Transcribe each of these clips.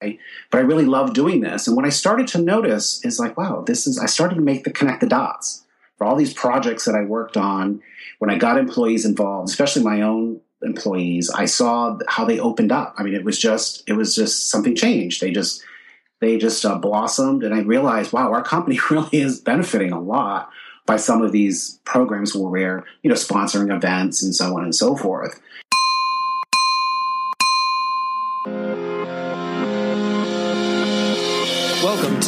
but I really love doing this. And what I started to notice is like, wow, this is, I started to make the connect the dots for all these projects that I worked on. When I got employees involved, especially my own employees, I saw how they opened up. I mean, it was just, it was just something changed. They just, they just uh, blossomed. And I realized, wow, our company really is benefiting a lot by some of these programs where we're, you know, sponsoring events and so on and so forth.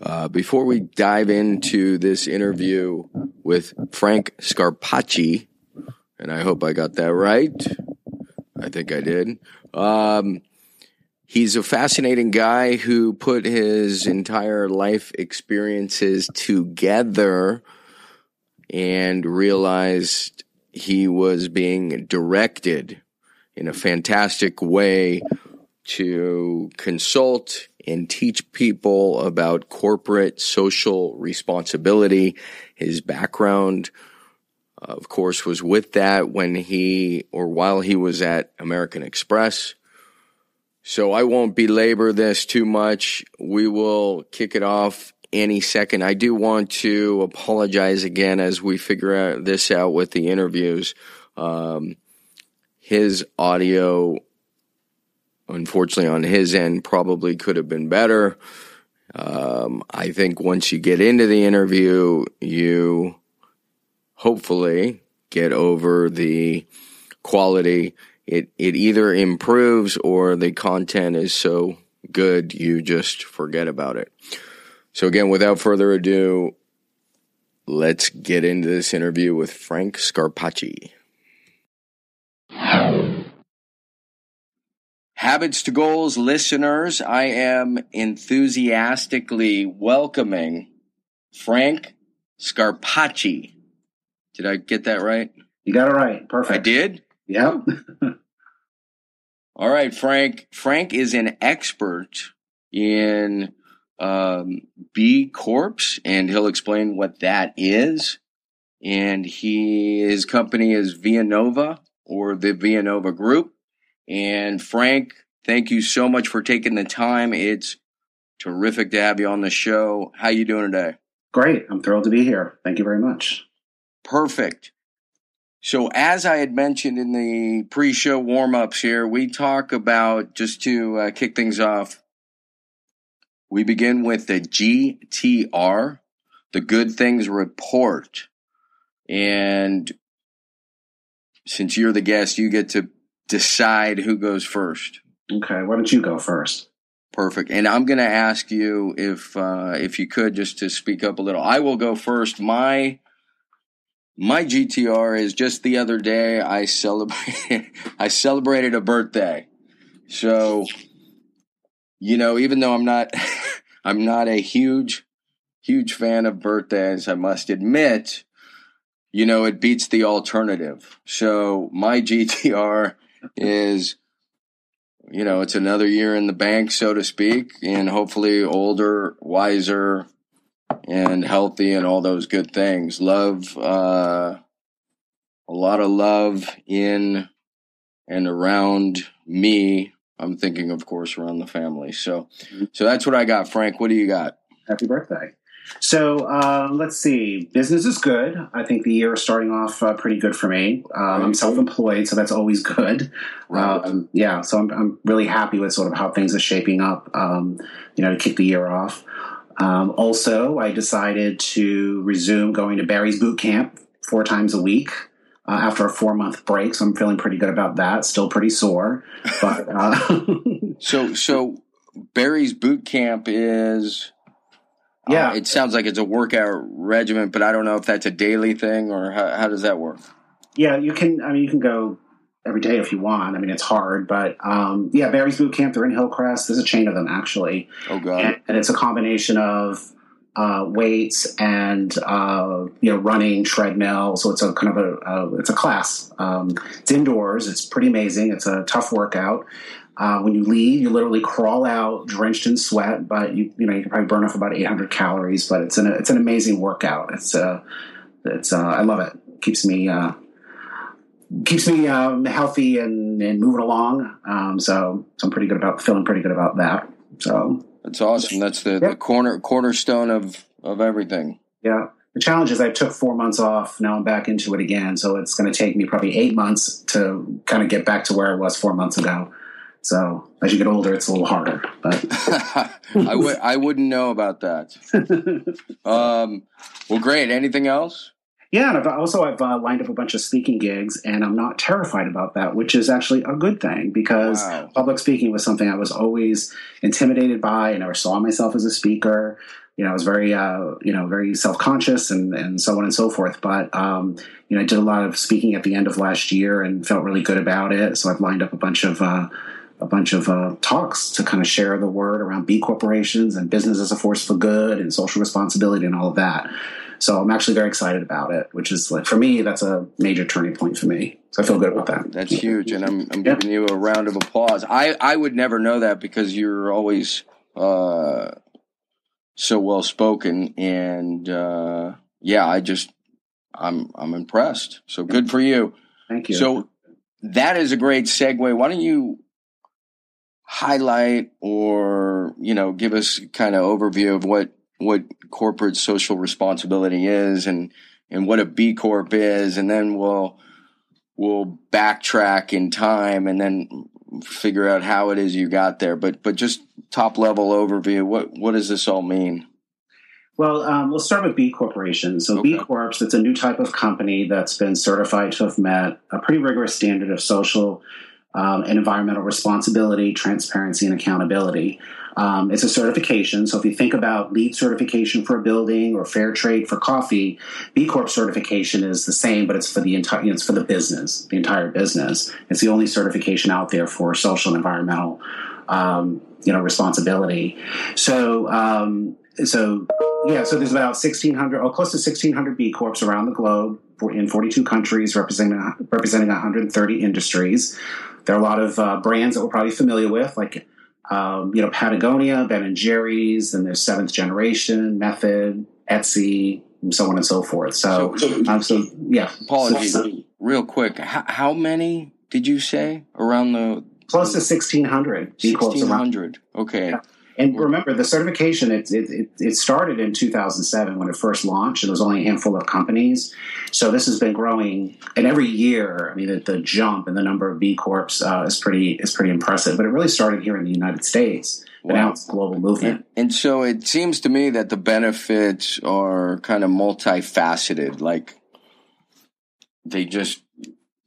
uh, before we dive into this interview with Frank Scarpacci, and I hope I got that right. I think I did. Um, he's a fascinating guy who put his entire life experiences together and realized he was being directed in a fantastic way to consult and teach people about corporate social responsibility. His background, uh, of course, was with that when he or while he was at American Express. So I won't belabor this too much. We will kick it off any second. I do want to apologize again as we figure out this out with the interviews. Um, his audio unfortunately on his end probably could have been better. Um, I think once you get into the interview, you hopefully get over the quality. It it either improves or the content is so good you just forget about it. So again, without further ado, let's get into this interview with Frank Scarpacci. Habits to Goals listeners, I am enthusiastically welcoming Frank Scarpacci. Did I get that right? You got it right. Perfect. I did? Yep. All right, Frank. Frank is an expert in um, B Corps, and he'll explain what that is. And he his company is Nova or the Nova Group and Frank, thank you so much for taking the time. It's terrific to have you on the show. How you doing today? Great. I'm thrilled to be here. Thank you very much. Perfect. So, as I had mentioned in the pre show warm ups here, we talk about just to uh, kick things off, we begin with the GTR, the Good Things Report. And since you're the guest, you get to decide who goes first. Okay, why don't you go first? Perfect. And I'm going to ask you if uh, if you could just to speak up a little. I will go first. My my GTR is just the other day I celebrated I celebrated a birthday. So you know, even though I'm not I'm not a huge huge fan of birthdays, I must admit, you know, it beats the alternative. So my GTR is you know it's another year in the bank so to speak and hopefully older wiser and healthy and all those good things. Love uh, a lot of love in and around me. I'm thinking of course around the family. So so that's what i got frank. What do you got? Happy birthday so uh, let's see. Business is good. I think the year is starting off uh, pretty good for me. Um, I'm self-employed, so that's always good. Right. Um, yeah, so I'm, I'm, really happy with sort of how things are shaping up. Um, you know, to kick the year off. Um, also, I decided to resume going to Barry's boot camp four times a week. Uh, after a four month break, so I'm feeling pretty good about that. Still pretty sore, but uh, so so Barry's boot camp is yeah, uh, it sounds like it's a workout regimen, but I don't know if that's a daily thing or how, how does that work? Yeah, you can. I mean, you can go every day if you want. I mean, it's hard, but um, yeah, Barry's Boot Camp. They're in Hillcrest. There's a chain of them actually. Oh god! And, and it's a combination of uh, weights and uh, you know running treadmill. So it's a kind of a, a it's a class. Um, it's indoors. It's pretty amazing. It's a tough workout. Uh, when you leave, you literally crawl out drenched in sweat, but you you know you can probably burn off about 800 calories. But it's an it's an amazing workout. It's uh, it's uh, I love it. Keeps me uh, keeps me um, healthy and, and moving along. Um, so, so I'm pretty good about feeling pretty good about that. So that's awesome. That's the, the corner cornerstone of of everything. Yeah. The challenge is I took four months off. Now I'm back into it again. So it's going to take me probably eight months to kind of get back to where I was four months ago. So as you get older, it's a little harder. But I would I wouldn't know about that. um, well, great. Anything else? Yeah, and I've also I've uh, lined up a bunch of speaking gigs, and I'm not terrified about that, which is actually a good thing because wow. public speaking was something I was always intimidated by. I never saw myself as a speaker. You know, I was very uh, you know very self conscious and and so on and so forth. But um, you know, I did a lot of speaking at the end of last year and felt really good about it. So I've lined up a bunch of. Uh, a bunch of uh, talks to kind of share the word around B corporations and business as a force for good and social responsibility and all of that. So I'm actually very excited about it, which is like for me, that's a major turning point for me. So I feel good about that. That's huge, and I'm, I'm giving you a round of applause. I I would never know that because you're always uh, so well spoken, and uh, yeah, I just I'm I'm impressed. So good for you. Thank you. So that is a great segue. Why don't you highlight or you know give us kind of overview of what what corporate social responsibility is and and what a B Corp is, and then we'll we'll backtrack in time and then figure out how it is you got there. But but just top level overview. What what does this all mean? Well, um, we'll start with B corporations. So okay. B Corps, it's a new type of company that's been certified to have met a pretty rigorous standard of social um, and environmental responsibility, transparency, and accountability. Um, it's a certification. So if you think about LEED certification for a building or fair trade for coffee, B Corp certification is the same, but it's for the entire, it's for the business, the entire business. It's the only certification out there for social and environmental, um, you know, responsibility. So, um, so yeah, so there's about 1,600, or close to 1,600 B Corps around the globe in 42 countries, representing representing 130 industries. There are a lot of uh, brands that we're probably familiar with, like um, you know, Patagonia, Ben and Jerry's, and there's Seventh Generation, Method, Etsy, and so on and so forth. So, so, um, so yeah. Apologies, so, real quick. How, how, many did you say around the? Close to 1,600. 1,600. Okay. Yeah. And remember, the certification it, it, it started in 2007 when it first launched. It was only a handful of companies, so this has been growing. And every year, I mean, the, the jump in the number of B corps uh, is pretty is pretty impressive. But it really started here in the United States. Wow. now it's a global movement. And, and so it seems to me that the benefits are kind of multifaceted. Like they just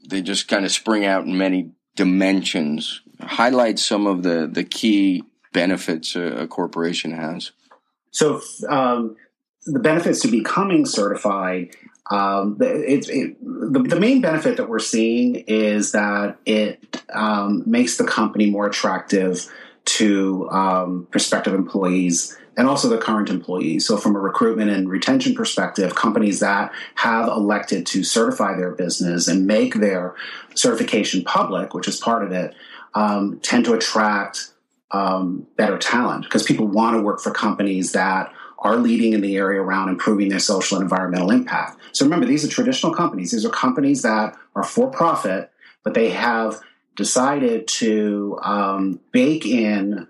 they just kind of spring out in many dimensions. Highlight some of the the key benefits a, a corporation has? So, um, the benefits to becoming certified. Um, it, it, the, the, main benefit that we're seeing is that it um, makes the company more attractive to um, prospective employees and also the current employees. So, from a recruitment and retention perspective, companies that have elected to certify their business and make their certification public, which is part of it, um, tend to attract um, better talent because people want to work for companies that are leading in the area around improving their social and environmental impact. So remember, these are traditional companies. These are companies that are for profit, but they have decided to um, bake in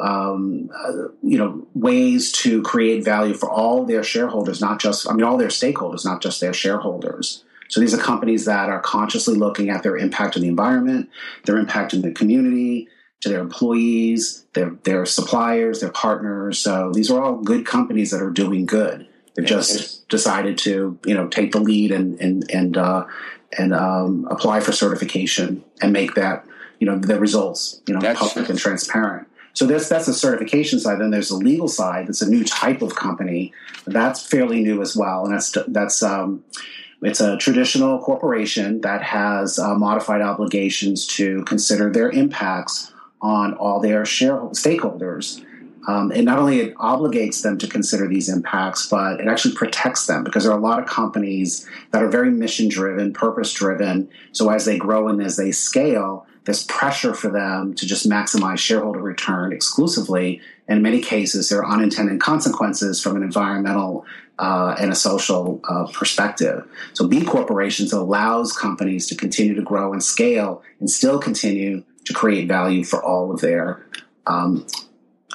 um, uh, you know ways to create value for all their shareholders, not just I mean all their stakeholders, not just their shareholders. So these are companies that are consciously looking at their impact on the environment, their impact in the community, to their employees, their their suppliers, their partners. So these are all good companies that are doing good. They've just decided to you know take the lead and and and uh, and um, apply for certification and make that you know the results you know that's, public and transparent. So that's that's the certification side. Then there's the legal side. That's a new type of company. That's fairly new as well, and that's that's um, it's a traditional corporation that has uh, modified obligations to consider their impacts on all their share stakeholders. um, it not only it obligates them to consider these impacts, but it actually protects them because there are a lot of companies that are very mission driven, purpose driven. So as they grow and as they scale, there's pressure for them to just maximize shareholder return exclusively. And in many cases, there are unintended consequences from an environmental uh, and a social uh, perspective. So B corporations allows companies to continue to grow and scale and still continue to create value for all of their um,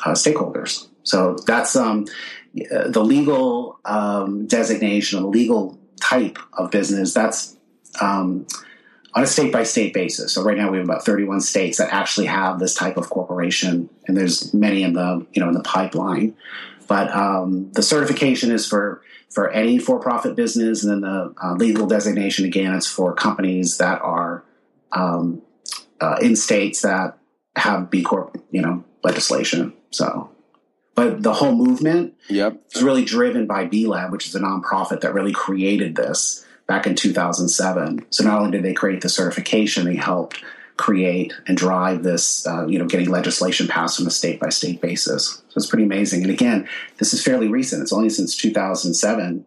uh, stakeholders. So that's um, the legal um, designation, the legal type of business. That's um, on a state by state basis. So right now we have about 31 states that actually have this type of corporation, and there's many in the you know in the pipeline. But um, the certification is for for any for profit business, and then the uh, legal designation again it's for companies that are um, uh, in states that have B Corp you know legislation. So, but the whole movement yep. is really driven by B Lab, which is a nonprofit that really created this back in 2007. So not only did they create the certification, they helped create and drive this, uh, you know, getting legislation passed on a state by state basis. So it's pretty amazing. And again, this is fairly recent. It's only since 2007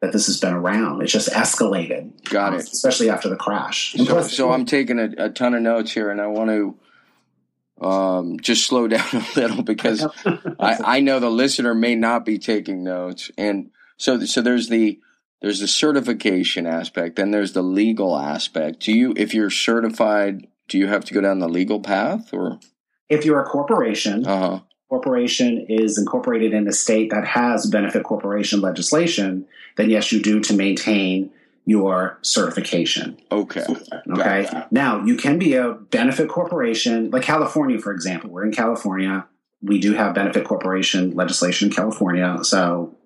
that this has been around. It's just escalated. Got it. Especially after the crash. So, plus, so I'm taking a, a, ton of notes here, and I want to um, just slow down a little because I, I know the listener may not be taking notes, and so so there's the there's the certification aspect, then there's the legal aspect. Do you, if you're certified, do you have to go down the legal path or? If you're a corporation, uh-huh. Corporation is incorporated in a state that has benefit corporation legislation, then yes, you do to maintain your certification. Okay. Okay. Now you can be a benefit corporation, like California, for example. We're in California. We do have benefit corporation legislation in California. So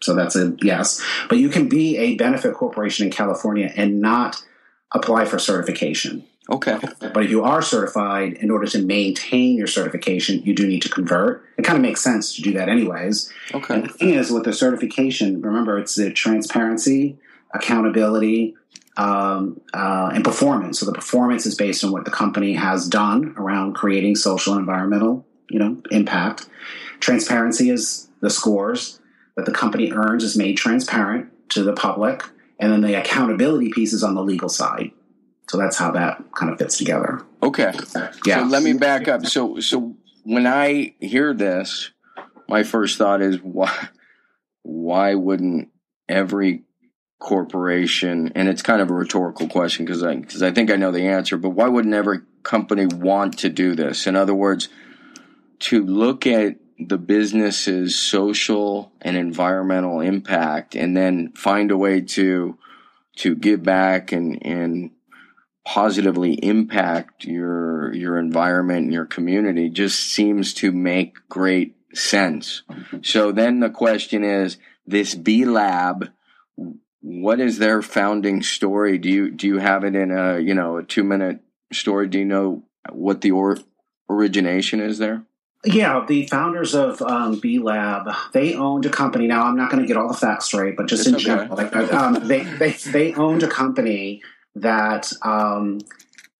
so that's a yes. But you can be a benefit corporation in California and not apply for certification. Okay. But if you are certified, in order to maintain your certification, you do need to convert. It kind of makes sense to do that anyways. Okay. And the thing is, with the certification, remember, it's the transparency, accountability, um, uh, and performance. So the performance is based on what the company has done around creating social and environmental, you know, impact. Transparency is the scores that the company earns is made transparent to the public, and then the accountability piece is on the legal side. So that's how that kind of fits together. Okay. Yeah. So let me back up. So so when I hear this, my first thought is why why wouldn't every corporation and it's kind of a rhetorical question because I because I think I know the answer, but why wouldn't every company want to do this? In other words, to look at the business's social and environmental impact and then find a way to to give back and and positively impact your your environment and your community just seems to make great sense. So then the question is this B lab what is their founding story? Do you do you have it in a, you know, a 2 minute story? Do you know what the or, origination is there? Yeah, the founders of um, B Lab, they owned a company. Now, I'm not going to get all the facts straight, but just It's in okay. general, like, um, they, they they owned a company that um,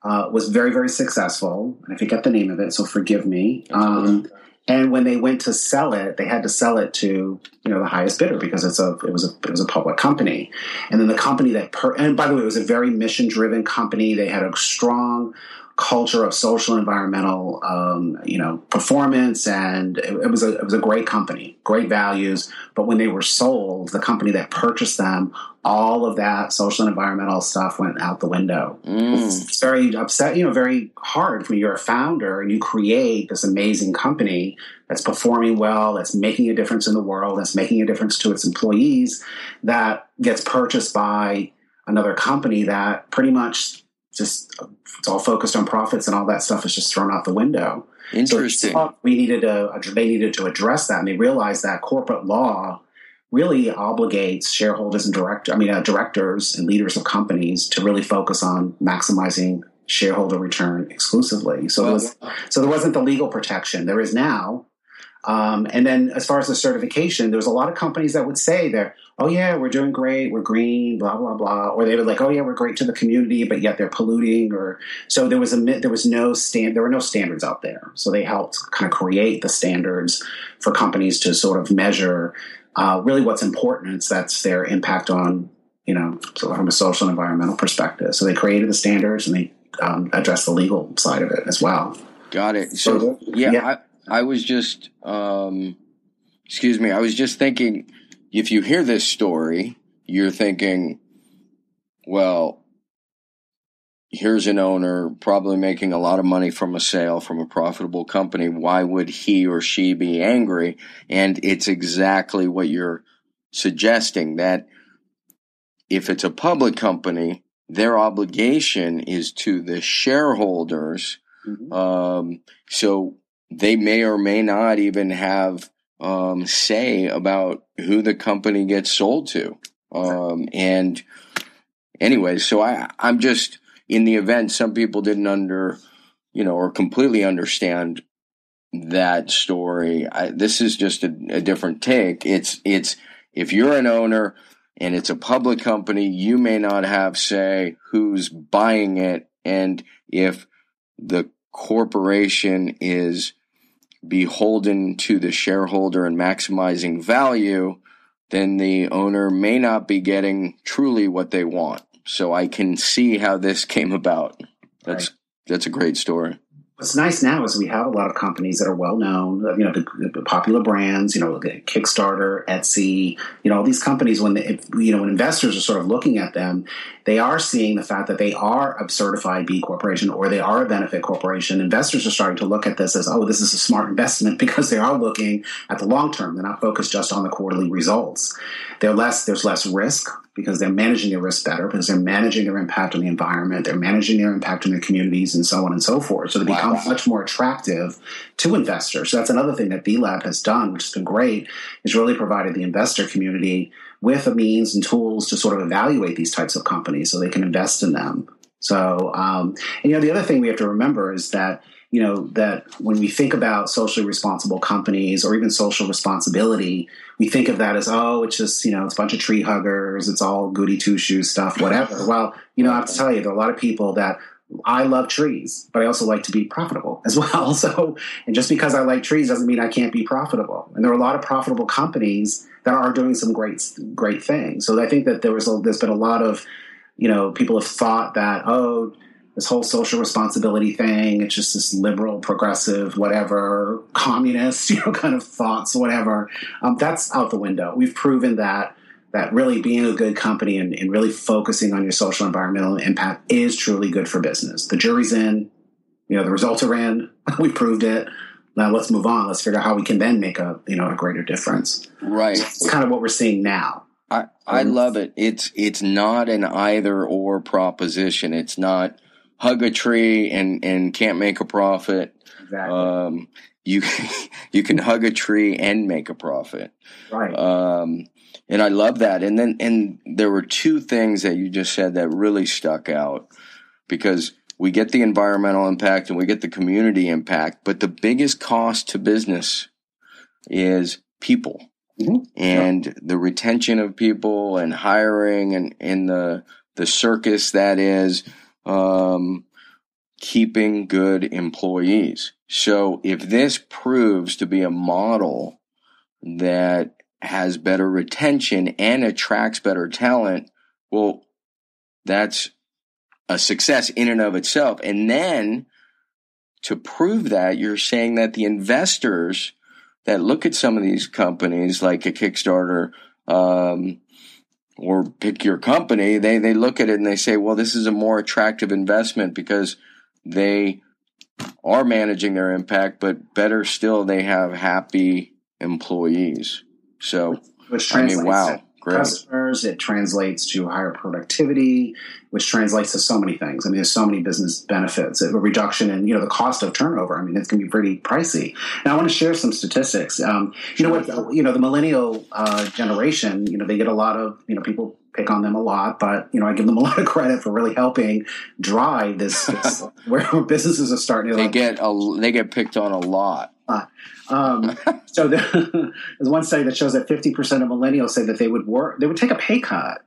uh, was very very successful. I forget the name of it, so forgive me. Um, and when they went to sell it, they had to sell it to you know the highest bidder because it's a it was a it was a public company. And then the company that per, and by the way, it was a very mission driven company. They had a strong culture of social environmental um, you know performance and it, it was a it was a great company great values but when they were sold the company that purchased them all of that social and environmental stuff went out the window Mm. it's very upset you know very hard when you're a founder and you create this amazing company that's performing well that's making a difference in the world that's making a difference to its employees that gets purchased by another company that pretty much just it's all focused on profits and all that stuff is just thrown out the window. Interesting. So we needed to they needed to address that, and they realized that corporate law really obligates shareholders and director I mean uh, directors and leaders of companies to really focus on maximizing shareholder return exclusively. So there was so there wasn't the legal protection there is now. Um, and then as far as the certification, there was a lot of companies that would say they're, oh yeah, we're doing great, we're green, blah blah blah, or they were like, oh yeah, we're great to the community, but yet they're polluting, or so there was a there was no stand there were no standards out there, so they helped kind of create the standards for companies to sort of measure uh, really what's important. It's that's their impact on you know from a social and environmental perspective. So they created the standards and they um, addressed the legal side of it as well. Got it. So, so yeah, yeah. I, I was just um, excuse me, I was just thinking if you hear this story, you're thinking, well, here's an owner probably making a lot of money from a sale from a profitable company. Why would he or she be angry? And it's exactly what you're suggesting that if it's a public company, their obligation is to the shareholders. Mm-hmm. Um, so they may or may not even have um, say about who the company gets sold to. Um, and anyway, so I, I'm just in the event some people didn't under, you know, or completely understand that story. I, this is just a, a different take. It's, it's, if you're an owner and it's a public company, you may not have say who's buying it. And if the corporation is beholden to the shareholder and maximizing value, then the owner may not be getting truly what they want. So I can see how this came about. That's right. that's a great story what's nice now is we have a lot of companies that are well known, uh, you know, the, the, popular brands, you know, Kickstarter, Etsy, you know, all these companies. When they, you know when investors are sort of looking at them, they are seeing the fact that they are a certified B corporation or they are a benefit corporation. Investors are starting to look at this as, oh, this is a smart investment because they are looking at the long term. They're not focused just on the quarterly results. They're less. There's less risk because they're managing their risk better, because they're managing their impact on the environment, they're managing their impact on their communities, and so on and so forth. So they become wow. much more attractive to investors. So that's another thing that B Lab has done, which has been great, is really provided the investor community with a means and tools to sort of evaluate these types of companies so they can invest in them. So, um, and you know, the other thing we have to remember is that you know that when we think about socially responsible companies or even social responsibility we think of that as oh it's just you know it's a bunch of tree huggers it's all goody two shoes stuff whatever well you know i have to tell you there are a lot of people that I love trees, but I also like to be profitable as well. So, and just because I like trees doesn't mean I can't be profitable. And there are a lot of profitable companies that are doing some great, great things. So I think that there was, a, there's been a lot of, you know, people have thought that, oh, this whole social responsibility thing. It's just this liberal, progressive, whatever, communist, you know, kind of thoughts, whatever. Um, that's out the window. We've proven that that really being a good company and, and really focusing on your social environmental impact is truly good for business. The jury's in, you know, the results are in. we proved it. Now let's move on. Let's figure out how we can then make a you know a greater difference. Right. So it's kind of what we're seeing now. I, I love it. It's it's not an either or proposition. It's not hug a tree and and can't make a profit. Exactly. Um, you you can hug a tree and make a profit. Right. Um, and I love that. And then and there were two things that you just said that really stuck out because we get the environmental impact and we get the community impact, but the biggest cost to business is people. Mm-hmm. And yeah. the retention of people and hiring and, in the the circus that is um, keeping good employees. So if this proves to be a model that has better retention and attracts better talent, well, that's a success in and of itself. And then to prove that, you're saying that the investors that look at some of these companies like a Kickstarter, um, or pick your company, they, they look at it and they say, well, this is a more attractive investment because they are managing their impact, but better still, they have happy employees. So, which I mean, wow, great. customers, it translates to higher productivity, which translates to so many things. I mean, there's so many business benefits. A reduction in you know the cost of turnover. I mean, it's going to be pretty pricey. Now, I want to share some statistics. Um, you know what? You know, the millennial uh, generation. You know, they get a lot of you know people pick on them a lot, but you know I give them a lot of credit for really helping drive this, this where businesses are starting to. They like, get a, they get picked on a lot. um, so there, there's one study that shows that 50% of millennials say that they would work, they would take a pay cut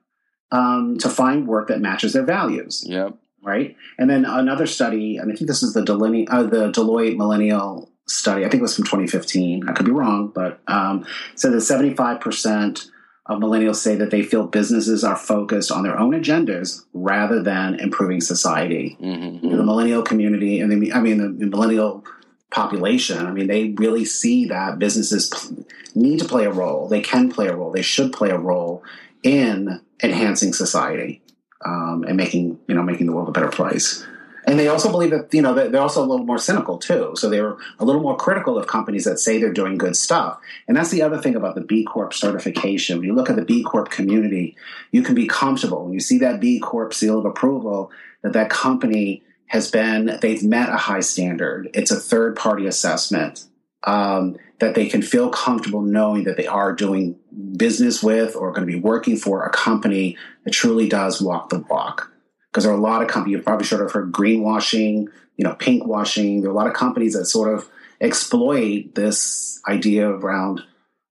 um, to find work that matches their values. Yep. Right. And then another study, and I think this is the, Deline- uh, the Deloitte Millennial study. I think it was from 2015. I could be wrong, but um, said that 75% of millennials say that they feel businesses are focused on their own agendas rather than improving society. Mm-hmm. The millennial community, and the, I mean the, the millennial population. I mean, they really see that businesses need to play a role. They can play a role. They should play a role in enhancing society um, and making you know making the world a better place. And they also believe that you know they're also a little more cynical too. So they're a little more critical of companies that say they're doing good stuff. And that's the other thing about the B Corp certification. When you look at the B Corp community, you can be comfortable when you see that B Corp seal of approval that that company has been they've met a high standard. It's a third party assessment um, that they can feel comfortable knowing that they are doing business with or going to be working for a company that truly does walk the walk. Because there are a lot of companies you've probably sort of heard greenwashing, you know, pink washing. There are a lot of companies that sort of exploit this idea around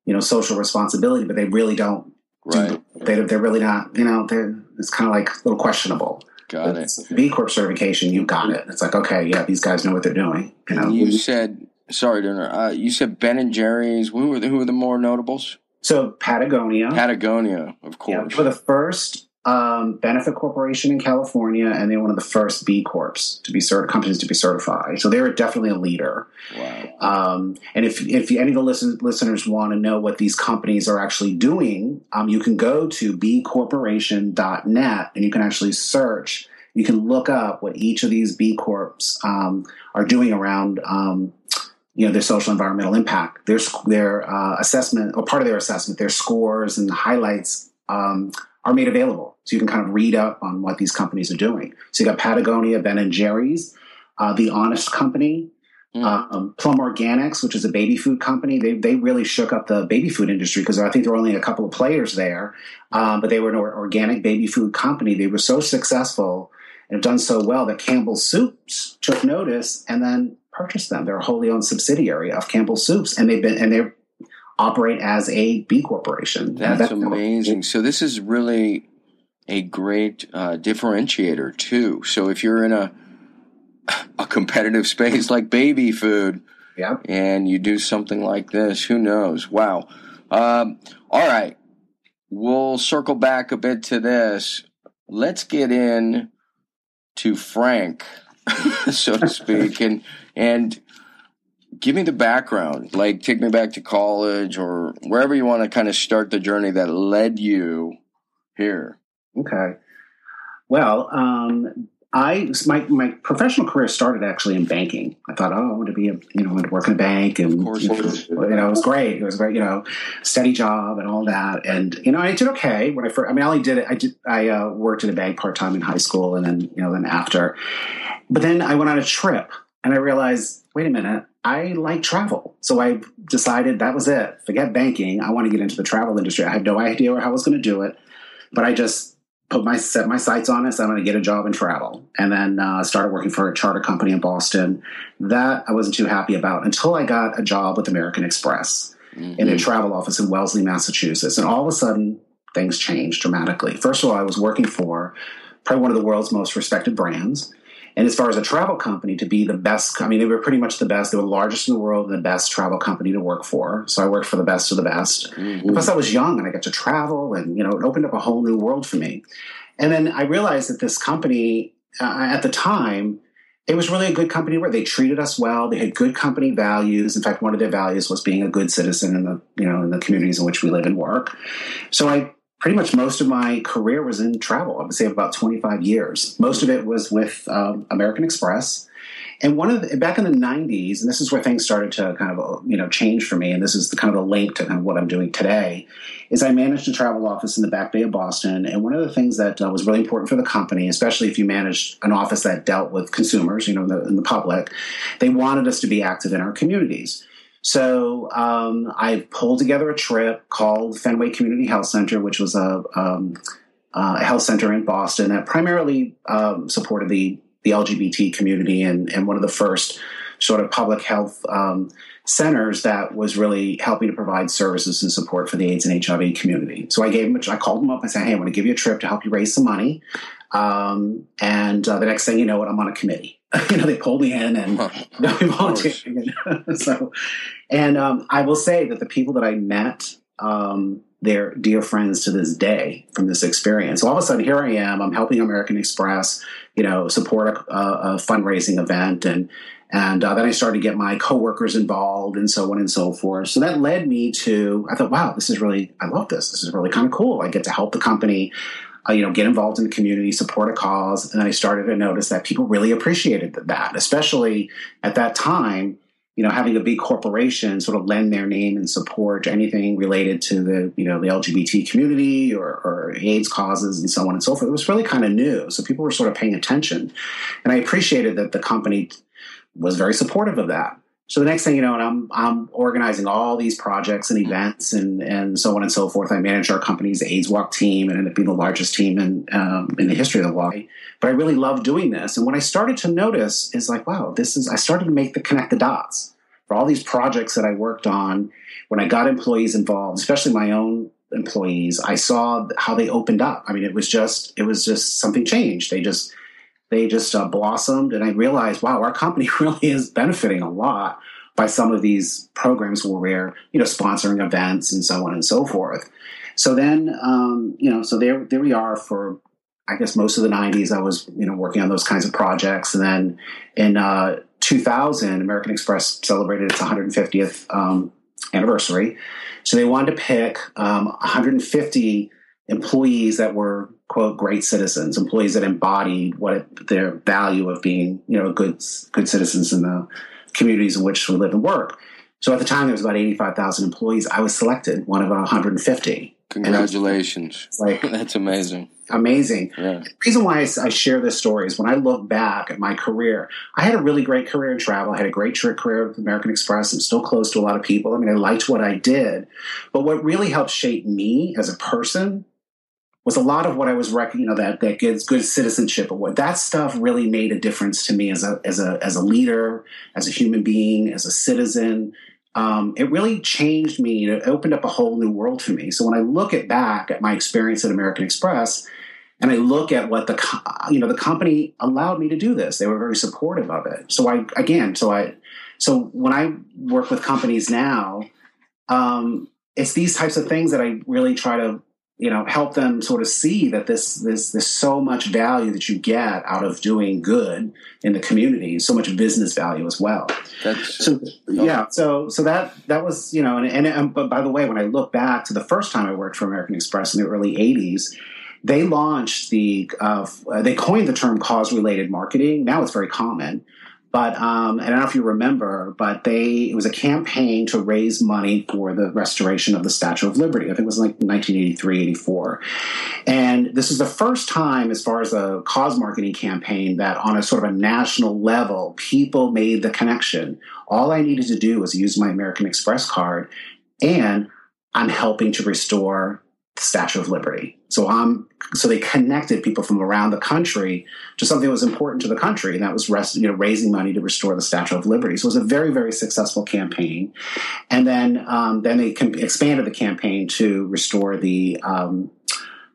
you know social responsibility, but they really don't. Right. They, they're really not. You know, they're it's kind of like a little questionable. Got it. It's B Corp certification, you got it. It's like, okay, yeah, these guys know what they're doing. You know, You said sorry, Dinner. Uh, you said Ben and Jerry's. Who were the, who were the more notables? so Patagonia, Patagonia, of course. they were the first um, benefit corporation in California, and they're one of the first B Corps to be cert- companies to be certified. So they're definitely a leader. wow. Um, and if if any of the listen, listeners want to know what these companies are actually doing, um, you can go to bcorporation.net and you can actually search. You can look up what each of these B Corps um, are doing around, um, you know, their social environmental impact. Their their uh, assessment or part of their assessment, their scores and highlights um, are made available, so you can kind of read up on what these companies are doing. So you got Patagonia, Ben and Jerry's, uh, the Honest Company, Mm. um, Plum Organics, which is a baby food company, they they really shook up the baby food industry because I think there were only a couple of players there, um, but they were an organic baby food company. They were so successful and have done so well that Campbell's Soups took notice and then purchased them. They're a wholly owned subsidiary of Campbell's Soups, and they've been and they operate as a B corporation. That's That- amazing. So this is really a great uh, differentiator too. So if you're in a a competitive space like baby food, Yeah. and you do something like this, who knows? Wow. Um, all right, we'll circle back a bit to this. Let's get in to Frank, so to speak, and and give me the background. Like, take me back to college or wherever you want to kind of start the journey that led you here. Okay. Well, um, I my my professional career started actually in banking. I thought, oh, I want to be a you know, I want to work in a bank, and Of course you you know, you know, it was great. It was great, you know, steady job and all that. And you know, I did okay when I first. I mean, I only did it. I did. I uh, worked at a bank part time in high school, and then you know, then after. But then I went on a trip, and I realized, wait a minute, I like travel. So I decided that was it. Forget banking. I want to get into the travel industry. I had no idea how I was going to do it, but I just put my set my sights on it. So I'm going to get a job in travel, and then uh, started working for a charter company in Boston. That I wasn't too happy about until I got a job with American Express in a travel office in Wellesley, Massachusetts, and all of a sudden things changed dramatically. First of all, I was working for probably one of the world's most respected brands. And as far as a travel company, to be the best, I mean, they were pretty much the best. They were the largest in the world and the best travel company to work for. So I worked for the best of the best. Mhm. Plus, I was young and I got to travel, and you know, it opened up a whole new world for me. And then I realized that this company, uh, at the time, it was really a good company where they treated us well. They had good company values. In fact, one of their values was being a good citizen in the you know in the communities in which we live and work. So I pretty much most of my career was in travel. I would say about 25 years. Most of it was with um, American Express. And one of the, back in the 90s, and this is where things started to kind of you know change for me, and this is the kind of the link to kind of what I'm doing today, is I managed a travel office in the Back Bay of Boston. And one of the things that uh, was really important for the company, especially if you managed an office that dealt with consumers, you know, in the, in the public, they wanted us to be active in our communities. So um, I pulled together a trip called Fenway Community Health Center, which was a um, a health center in Boston that primarily um, supported the the LGBT community and, and one of the first sort of public health um, centers that was really helping to provide services and support for the AIDS and HIV community. So I gave him, I called him up. I said, "Hey, I want to give you a trip to help you raise some money." Um, and uh, the next thing you know, it, I'm on a committee. you know, they pulled me in and we volunteered. so, and um, I will say that the people that I met um, they're dear friends to this day from this experience. So all of a sudden, here I am. I'm helping American Express, you know, support a, a fundraising event, and and uh, then I started to get my coworkers involved, and so on and so forth. So that led me to I thought, wow, this is really I love this. This is really kind of cool. I get to help the company. Uh, you know, get involved in the community, support a cause, and then I started to notice that people really appreciated that, especially at that time you know, having a big corporation sort of lend their name and support anything related to the, you know, the LGBT community or, or AIDS causes and so on and so forth. It was really kind of new. So people were sort of paying attention. And I appreciated that the company was very supportive of that. So the next thing you know, and I'm I'm organizing all these projects and events and and so on and so forth. I manage our company's AIDS Walk team and ended up being the largest team in um, in the history of the walk. But I really love doing this. And what I started to notice is like, wow, this is I started to make the connect the dots for all these projects that I worked on, when I got employees involved, especially my own employees, I saw how they opened up. I mean, it was just it was just something changed. They just they just uh, blossomed, and I realized, wow, our company really is benefiting a lot by some of these programs where we're you know sponsoring events and so on and so forth. So then, um, you know, so there there we are for I guess most of the '90s. I was you know working on those kinds of projects, and then in uh, 2000, American Express celebrated its 150th um, anniversary. So they wanted to pick um, 150 employees that were quote great citizens, employees that embodied what it, their value of being you know good good citizens in the communities in which we live and work. So at the time there was about 85,000 employees. I was selected one of 150. Congratulations! Like that's amazing amazing. Yeah. The reason why I, I, share this story is when I look back at my career, I had a really great career in travel. I had a great career with American Express. I'm still close to a lot of people. I mean, I liked what I did. But what really helped shape me as a person was a lot of what I was, rec- you know, that that good, good citizenship. What that stuff really made a difference to me as a as a as a leader, as a human being, as a citizen. Um, it really changed me. It opened up a whole new world for me. So when I look at back at my experience at American Express, and I look at what the you know the company allowed me to do this. They were very supportive of it. So I again, so I so when I work with companies now, um, it's these types of things that I really try to you know help them sort of see that this this there's so much value that you get out of doing good in the community, so much business value as well. That's, so yeah, so so that that was you know and, and, and but by the way, when I look back to the first time I worked for American Express in the early '80s they launched the uh, they coined the term cause related marketing. Now it's very common. But um, I don't know if you remember, but they it was a campaign to raise money for the restoration of the Statue of Liberty. I think it was like 1983, 84. And this is the first time, as far as a cause marketing campaign, that on a sort of a national level, people made the connection. All I needed to do was use my American Express card, and I'm helping to restore Statue of Liberty. So I'm so they connected people from around the country to something that was important to the country, and that was rest, you know raising money to restore the Statue of Liberty. So it was a very very successful campaign, and then um, then they expanded the campaign to restore the um,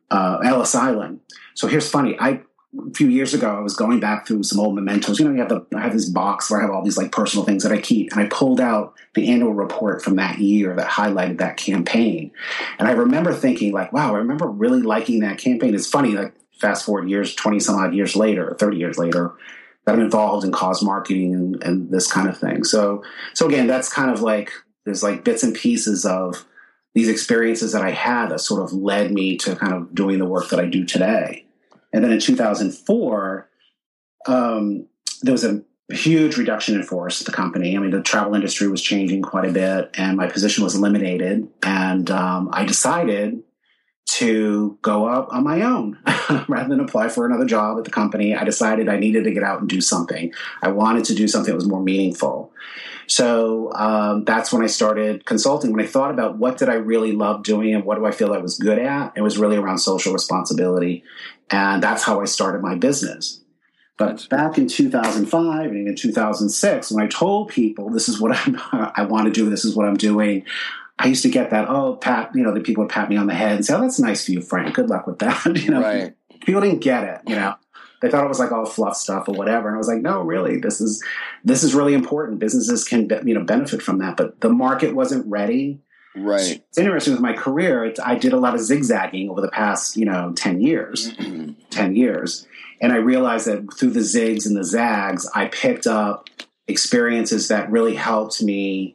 uh, Ellis Island. So here's funny. I a few years ago, I was going back through some old mementos. You know, you have the I have this box where I have all these like personal things that I keep, and I pulled out the annual report from that year that highlighted that campaign. And I remember thinking, like, wow, I remember really liking that campaign. It's funny, like fast forward years, twenty some odd years later, thirty years later, that I'm involved in cause marketing and, and this kind of thing. So, so again, that's kind of like there's like bits and pieces of these experiences that I had that sort of led me to kind of doing the work that I do today. And then in 2004, um, there was a huge reduction in force at the company. I mean, the travel industry was changing quite a bit, and my position was eliminated. And um, I decided to go up on my own rather than apply for another job at the company. I decided I needed to get out and do something. I wanted to do something that was more meaningful. So um, that's when I started consulting. When I thought about what did I really love doing and what do I feel I was good at, it was really around social responsibility. And that's how I started my business. But back in 2005 and in 2006, when I told people this is what I'm, I want to do, this is what I'm doing, I used to get that, oh, pat, you know, the people would pat me on the head and say, oh, that's nice for you, Frank. Good luck with that. you know, right. people didn't get it, you know. They thought it was like all fluff stuff or whatever. And I was like, no, really, this is this is really important. Businesses can you know benefit from that, but the market wasn't ready. Right. It's interesting with my career. I did a lot of zigzagging over the past you know ten years, ten years, and I realized that through the zigs and the zags, I picked up experiences that really helped me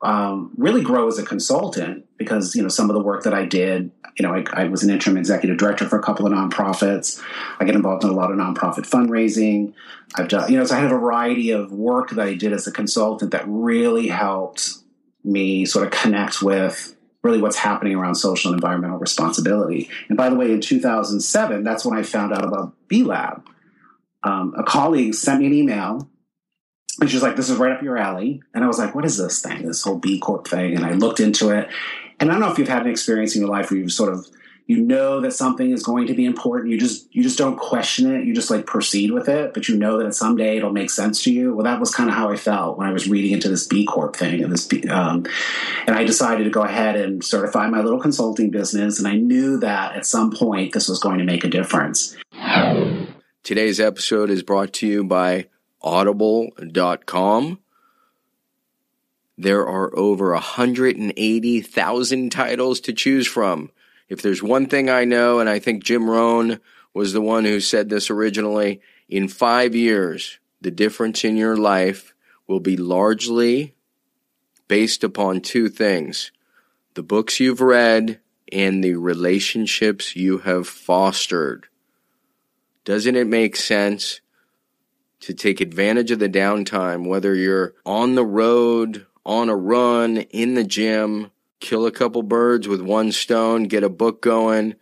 um, really grow as a consultant because you know some of the work that I did, you know, I, I, was an interim executive director for a couple of nonprofits. I get involved in a lot of nonprofit fundraising. I've done, you know, so I had a variety of work that I did as a consultant that really helped me sort of connect with really what's happening around social and environmental responsibility. And by the way, in 2007, that's when I found out about B Lab. Um, a colleague sent me an email and she's like, this is right up your alley. And I was like, what is this thing, this whole B Corp thing? And I looked into it. And I don't know if you've had an experience in your life where you've sort of, you know that something is going to be important. You just, you just don't question it. You just like proceed with it, but you know that someday it'll make sense to you. Well, that was kind of how I felt when I was reading into this B Corp thing and this, B, um, and I decided to go ahead and certify my little consulting business. And I knew that at some point this was going to make a difference. Today's episode is brought to you by audible.com. There are over 180,000 titles to choose from. If there's one thing I know, and I think Jim Rohn was the one who said this originally, in five years, the difference in your life will be largely based upon two things the books you've read and the relationships you have fostered. Doesn't it make sense to take advantage of the downtime, whether you're on the road, on a run, in the gym, kill a couple birds with one stone, get a book going.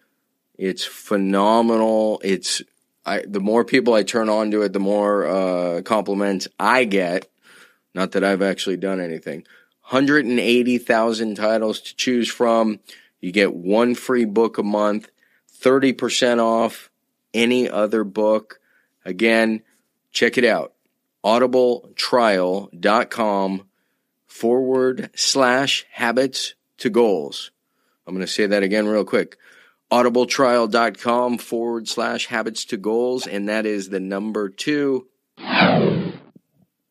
It's phenomenal. It's I, the more people I turn on to it, the more uh, compliments I get. Not that I've actually done anything. 180,000 titles to choose from. You get one free book a month, 30% off any other book. Again, Check it out. audibletrial.com forward slash habits to goals. I'm going to say that again real quick. audibletrial.com forward slash habits to goals. And that is the number two.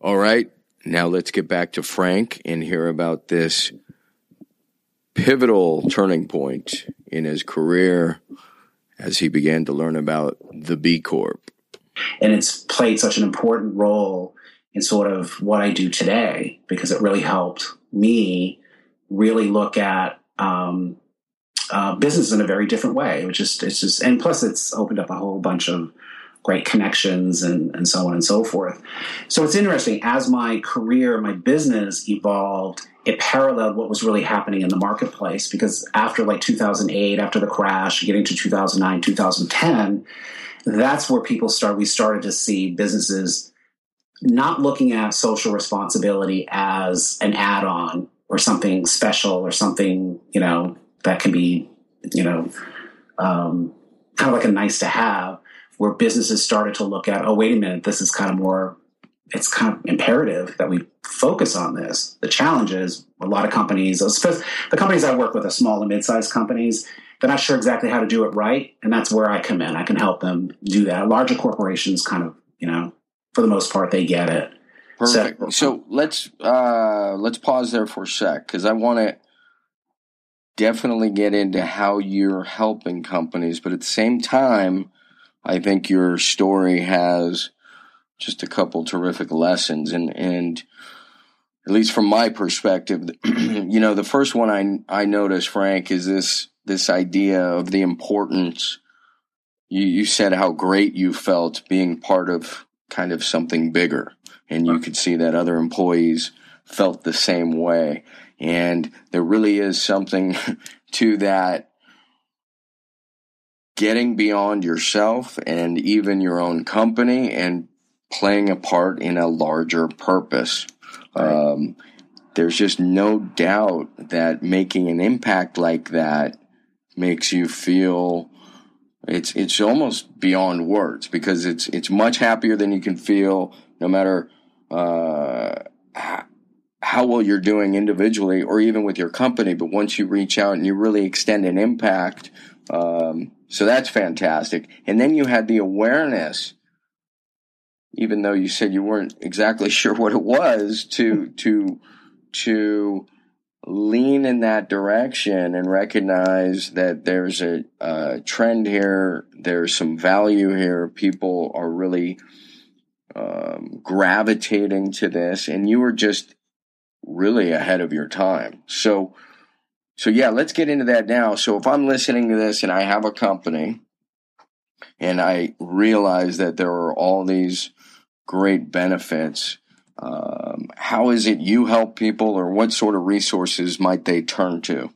All right. Now let's get back to Frank and hear about this pivotal turning point in his career as he began to learn about the B Corp and it's played such an important role in sort of what I do today because it really helped me really look at um, uh, business in a very different way. Which is it's just and plus it's opened up a whole bunch of great connections and, and so on and so forth. So it's interesting as my career, my business evolved. It paralleled what was really happening in the marketplace because after like 2008, after the crash, getting to 2009, 2010 that's where people start we started to see businesses not looking at social responsibility as an add-on or something special or something you know that can be you know um, kind of like a nice to have where businesses started to look at oh wait a minute this is kind of more it's kind of imperative that we focus on this the challenge is a lot of companies the companies i work with are small and mid-sized companies they're not sure exactly how to do it right, and that's where I come in. I can help them do that. Larger corporations, kind of, you know, for the most part, they get it. Perfect. So, so let's uh, let's pause there for a sec because I want to definitely get into how you're helping companies, but at the same time, I think your story has just a couple terrific lessons, and and at least from my perspective, you know, the first one I I noticed, Frank, is this this idea of the importance. You, you said how great you felt being part of kind of something bigger, and you could see that other employees felt the same way. And there really is something to that getting beyond yourself and even your own company and playing a part in a larger purpose. Um, there's just no doubt that making an impact like that makes you feel it's it's almost beyond words because it's it's much happier than you can feel no matter uh, how well you're doing individually or even with your company. But once you reach out and you really extend an impact um, so that's fantastic. And then you had the awareness even though you said you weren't exactly sure what it was to to to lean in that direction and recognize that there's a, a trend here, there's some value here, people are really um, gravitating to this, and you were just really ahead of your time. So, so yeah, let's get into that now. So if I'm listening to this and I have a company and I realize that there are all these great benefits um, how is it you help people, or what sort of resources might they turn to?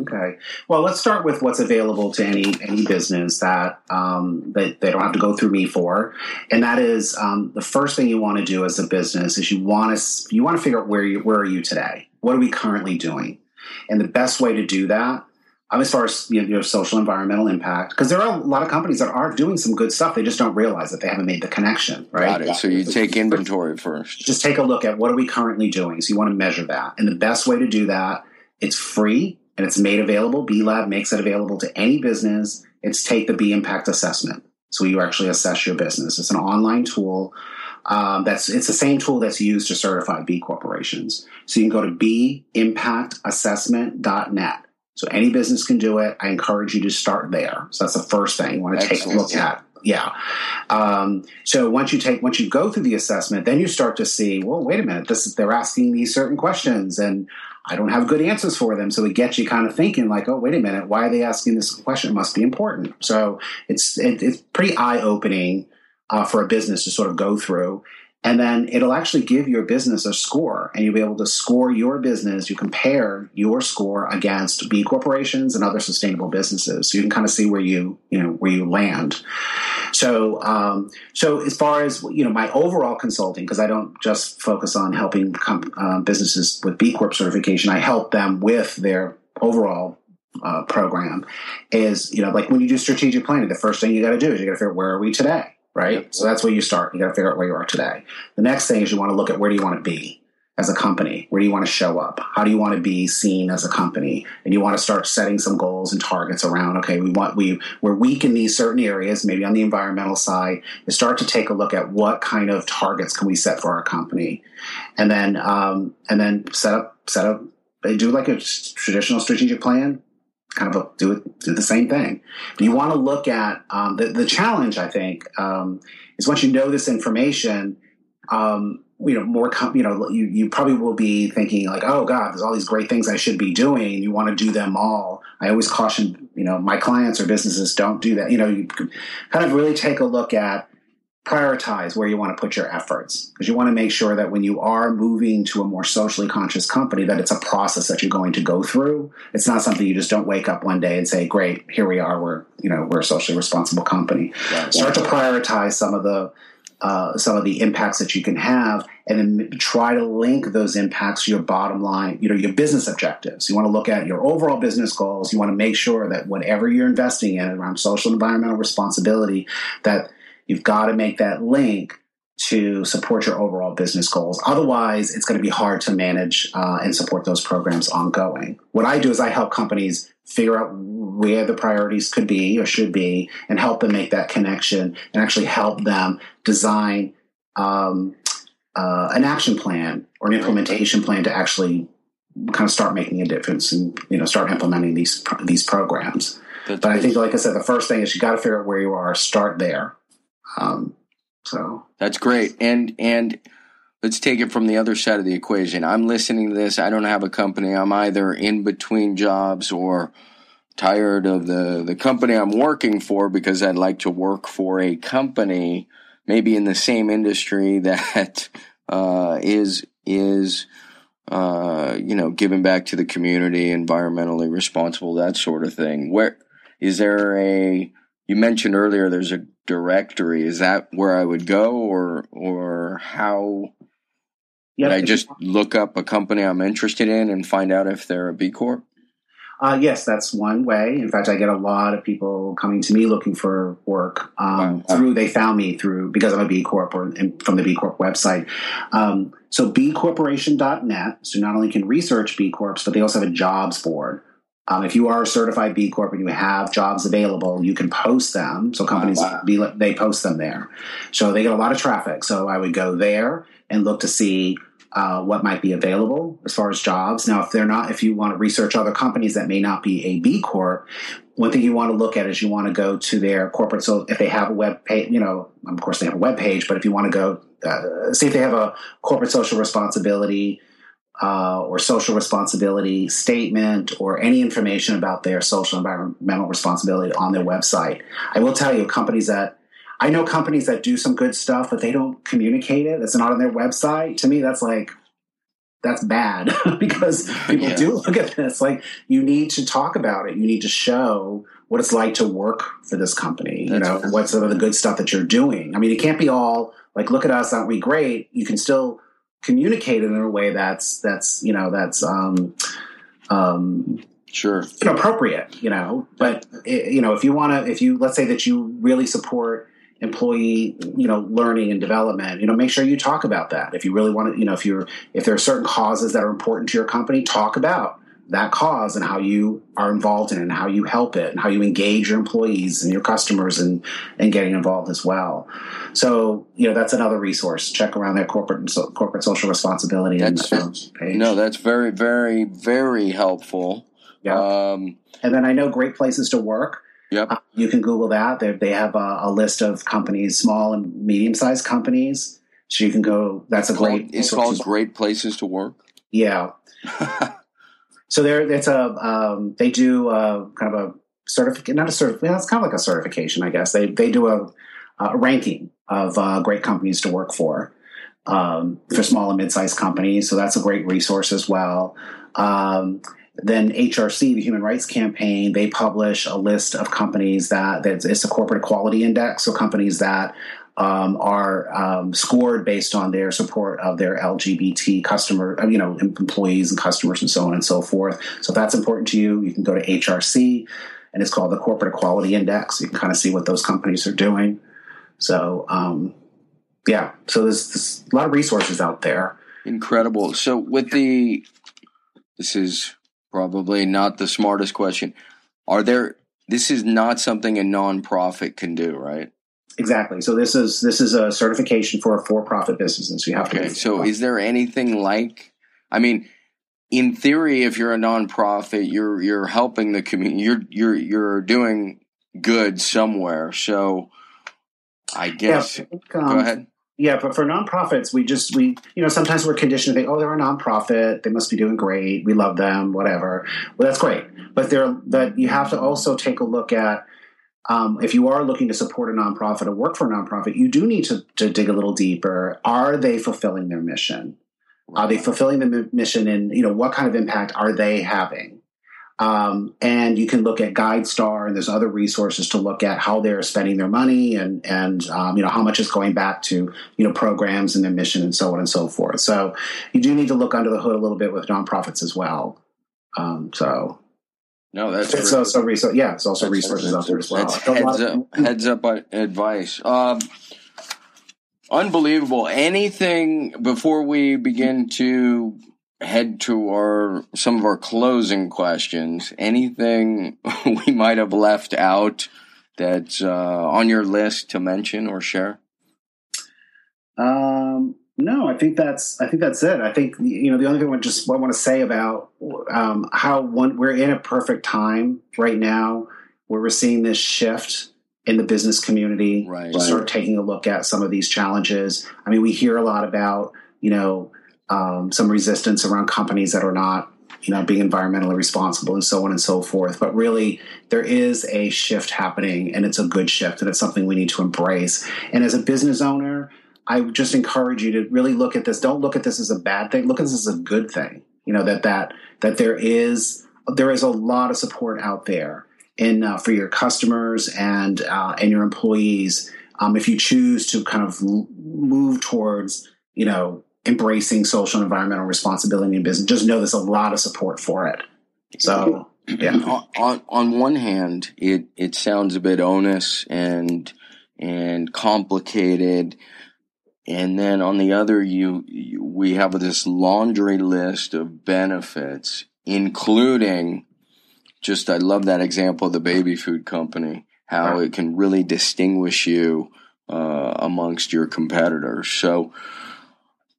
Okay. Well, let's start with what's available to any any business that um, that they don't have to go through me for, and that is um, the first thing you want to do as a business is you want to you want to figure out where you where are you today? What are we currently doing? And the best way to do that as far as you know, your social environmental impact, because there are a lot of companies that are doing some good stuff. They just don't realize that they haven't made the connection, right? Got it. So you take inventory first. Just take a look at what are we currently doing. So you want to measure that, and the best way to do that, it's free and it's made available. B Lab makes it available to any business. It's take the B Impact assessment. So you actually assess your business. It's an online tool. Um, that's it's the same tool that's used to certify B corporations. So you can go to bimpactassessment.net so any business can do it. I encourage you to start there. So that's the first thing you want to take a look at. Yeah. Um, so once you take once you go through the assessment, then you start to see, well, wait a minute, this they're asking me certain questions and I don't have good answers for them. So it gets you kind of thinking like, oh, wait a minute, why are they asking this question? It must be important. So it's it, it's pretty eye opening uh, for a business to sort of go through. And then it'll actually give your business a score, and you'll be able to score your business. You compare your score against B corporations and other sustainable businesses, so you can kind of see where you you know where you land. So, um, so as far as you know, my overall consulting, because I don't just focus on helping com- uh, businesses with B Corp certification, I help them with their overall uh, program. Is you know, like when you do strategic planning, the first thing you got to do is you got to figure out where are we today right? Yep. So that's where you start. You got to figure out where you are today. The next thing is you want to look at where do you want to be as a company? Where do you want to show up? How do you want to be seen as a company? And you want to start setting some goals and targets around, okay, we want, we, we're weak in these certain areas, maybe on the environmental side, and start to take a look at what kind of targets can we set for our company. And then, um, and then set up, set up, do like a traditional strategic plan, kind of do it, do the same thing. You want to look at um, the the challenge. I think um, is once you know this information, um, you know more. Com- you know, you you probably will be thinking like, oh God, there's all these great things I should be doing. You want to do them all. I always caution, you know, my clients or businesses don't do that. You know, you kind of really take a look at prioritize where you want to put your efforts. Because you want to make sure that when you are moving to a more socially conscious company that it's a process that you're going to go through. It's not something you just don't wake up one day and say great here we are. We're you know we're a socially responsible company. Start to prioritize some of the uh, some of the impacts that you can have and then try to link those impacts to your bottom line you know your business objectives. You want to look at your overall business goals. You want to make sure that whatever you're investing in around social and environmental responsibility that You've got to make that link to support your overall business goals. Otherwise, it's going to be hard to manage uh, and support those programs ongoing. What I do is I help companies figure out where the priorities could be or should be and help them make that connection and actually help them design um, uh, an action plan or an implementation plan to actually kind of start making a difference and you know start implementing these these programs. That's but I think, like I said, the first thing is you got to figure out where you are, start there, um, so that's great. And and let's take it from the other side of the equation. I'm listening to this. I don't have a company. I'm either in between jobs or tired of the the company I'm working for because I'd like to work for a company maybe in the same industry that uh, is is uh, you know giving back to the community, environmentally responsible, that sort of thing. Where is there a you mentioned earlier there's a directory. Is that where I would go, or or how? Yep, would I just look up a company I'm interested in and find out if they're a B Corp? Uh, yes, that's one way. In fact, I get a lot of people coming to me looking for work um, Wow. through. They found me through because I'm a B Corp or and from the B Corp website. Um, so bcorporation.net. So not only can research B Corps, but they also have a jobs board. Um, if you are a certified B Corp and you have jobs available, you can post them. So companies Wow. be, they post them there. So they get a lot of traffic. So I would go there and look to see uh, what might be available as far as jobs. Now, if they're not, if you want to research other companies that may not be a B Corp, one thing you want to look at is you want to go to their corporate. So if they have a web page, you know, of course they have a web page, but if you want to go, uh, see if they have a corporate social responsibility uh, or social responsibility statement or any information about their social environmental responsibility on their website. I will tell you, companies that I know companies that do some good stuff, but they don't communicate it. It's not on their website. To me, that's like that's bad because people Yeah. do look at this. Like you need to talk about it. You need to show what it's like to work for this company. You That's- know, what's some of the good stuff that you're doing. I mean, it can't be all like, look at us, aren't we great? You can still communicate it in a way that's that's you know that's um um Sure. inappropriate. you know. But eh, you know, if you want to, if you let's say that you really support employee, you know, learning and development, you know, make sure you talk about that. If you really want to, you know, if you're if there are certain causes that are important to your company, talk about that cause and how you are involved in it and how you help it and how you engage your employees and your customers and and getting involved as well. So you know that's another resource. Check around their corporate and so, corporate social responsibility and That's- um, page. No, that's very, very, very helpful. yeah. Um, And then I know great places to work. Yep. Uh, you can Google that. They, they have a, a list of companies, small and medium sized companies. So you can go. That's a great. it's called. Great Places to Work. Yeah. So there, it's a. Um, they do a, kind of a certificate, not a certificate. It's kind of like a certification, I guess. They they do a, a ranking of uh, great companies to work for um, for small and mid sized companies. So that's a great resource as well. Um, then HRC, the Human Rights Campaign, they publish a list of companies that, that it's a corporate equality index. So companies that um, are um, scored based on their support of their LGBT customer, uh, you know, employees and customers and so on and so forth. So if that's important to you, you can go to HRC and it's called the Corporate Equality Index. You can kind of see what those companies are doing. So, um, yeah, so there's, there's a lot of resources out there. Incredible. So with the, this is probably not the smartest question. Are there? This is not something a nonprofit can do, right? Exactly. So this is this is a certification for a for-profit business, and so You have to. Okay. So is there anything like? I mean, in theory, if you're a nonprofit, you're you're helping the community. You're you're you're doing good somewhere. So, I guess. I think, Go um, ahead. Yeah, but for nonprofits, we just we you know sometimes we're conditioned to think, oh, they're a nonprofit, they must be doing great, we love them, whatever. Well, that's great, but there that you have to also take a look at. Um, if you are looking to support a nonprofit or work for a nonprofit, you do need to, to dig a little deeper. Are they fulfilling their mission? Are they fulfilling the mission, and you know what kind of impact are they having? Um, and you can look at GuideStar, and there's other resources to look at how they're spending their money, and and um, you know how much is going back to you know programs and their mission, and so on and so forth. So you do need to look under the hood a little bit with nonprofits as well. Um, so No, that's it's also resource. Yeah, it's also resources out there as well. Heads up, heads up advice. Um, unbelievable. Anything before we begin to head to our some of our closing questions? Anything we might have left out that's uh, on your list to mention or share? Um, no, I think that's I think that's it. I think you know the only thing I just I want to say about um, how one we're in a perfect time right now where we're seeing this shift in the business community Right. to start taking a look at some of these challenges. I mean, we hear a lot about you know um, some resistance around companies that are not you know being environmentally responsible and so on and so forth. But really, there is a shift happening, and it's a good shift, and it's something we need to embrace. And as a business owner. I just encourage you to really look at this. Don't look at this as a bad thing. Look at this as a good thing. You know that that that there is there is a lot of support out there, in uh, for your customers and uh, and your employees um, if you choose to kind of move towards you know embracing social and environmental responsibility in business just know there's a lot of support for it so yeah on, on one hand it it sounds a bit onus and and complicated and then on the other you, you we have this laundry list of benefits including just I love that example of the baby food company, how it can really distinguish you uh, amongst your competitors. So,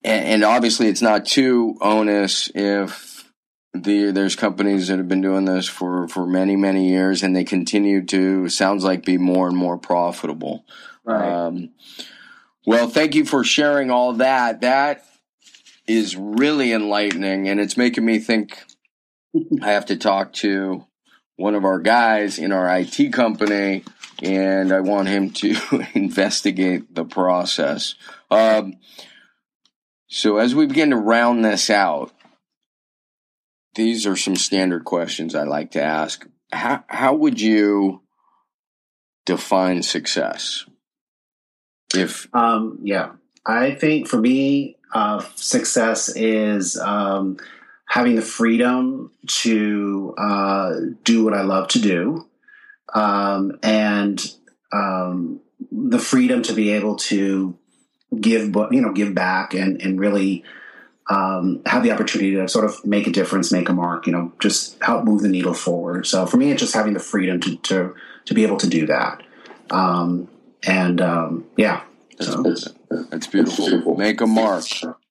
and, and, obviously, it's not too onus if the there's companies that have been doing this for for many many years and they continue to sounds like be more and more profitable. Right. Um, well, thank you for sharing all that. That is really enlightening, and it's making me think. I have to talk to one of our guys in our IT company, and I want him to investigate the process. Um, so, as we begin to round this out, these are some standard questions I like to ask. How, how would you define success? If um, yeah, I think for me, uh, success is um, having the freedom to uh, do what I love to do, um, and um, the freedom to be able to give, you know, give back and and really um, have the opportunity to sort of make a difference, make a mark, you know, just help move the needle forward. So for me, it's just having the freedom to to to be able to do that, um, and um, yeah, that's, so. that's beautiful. Make a mark.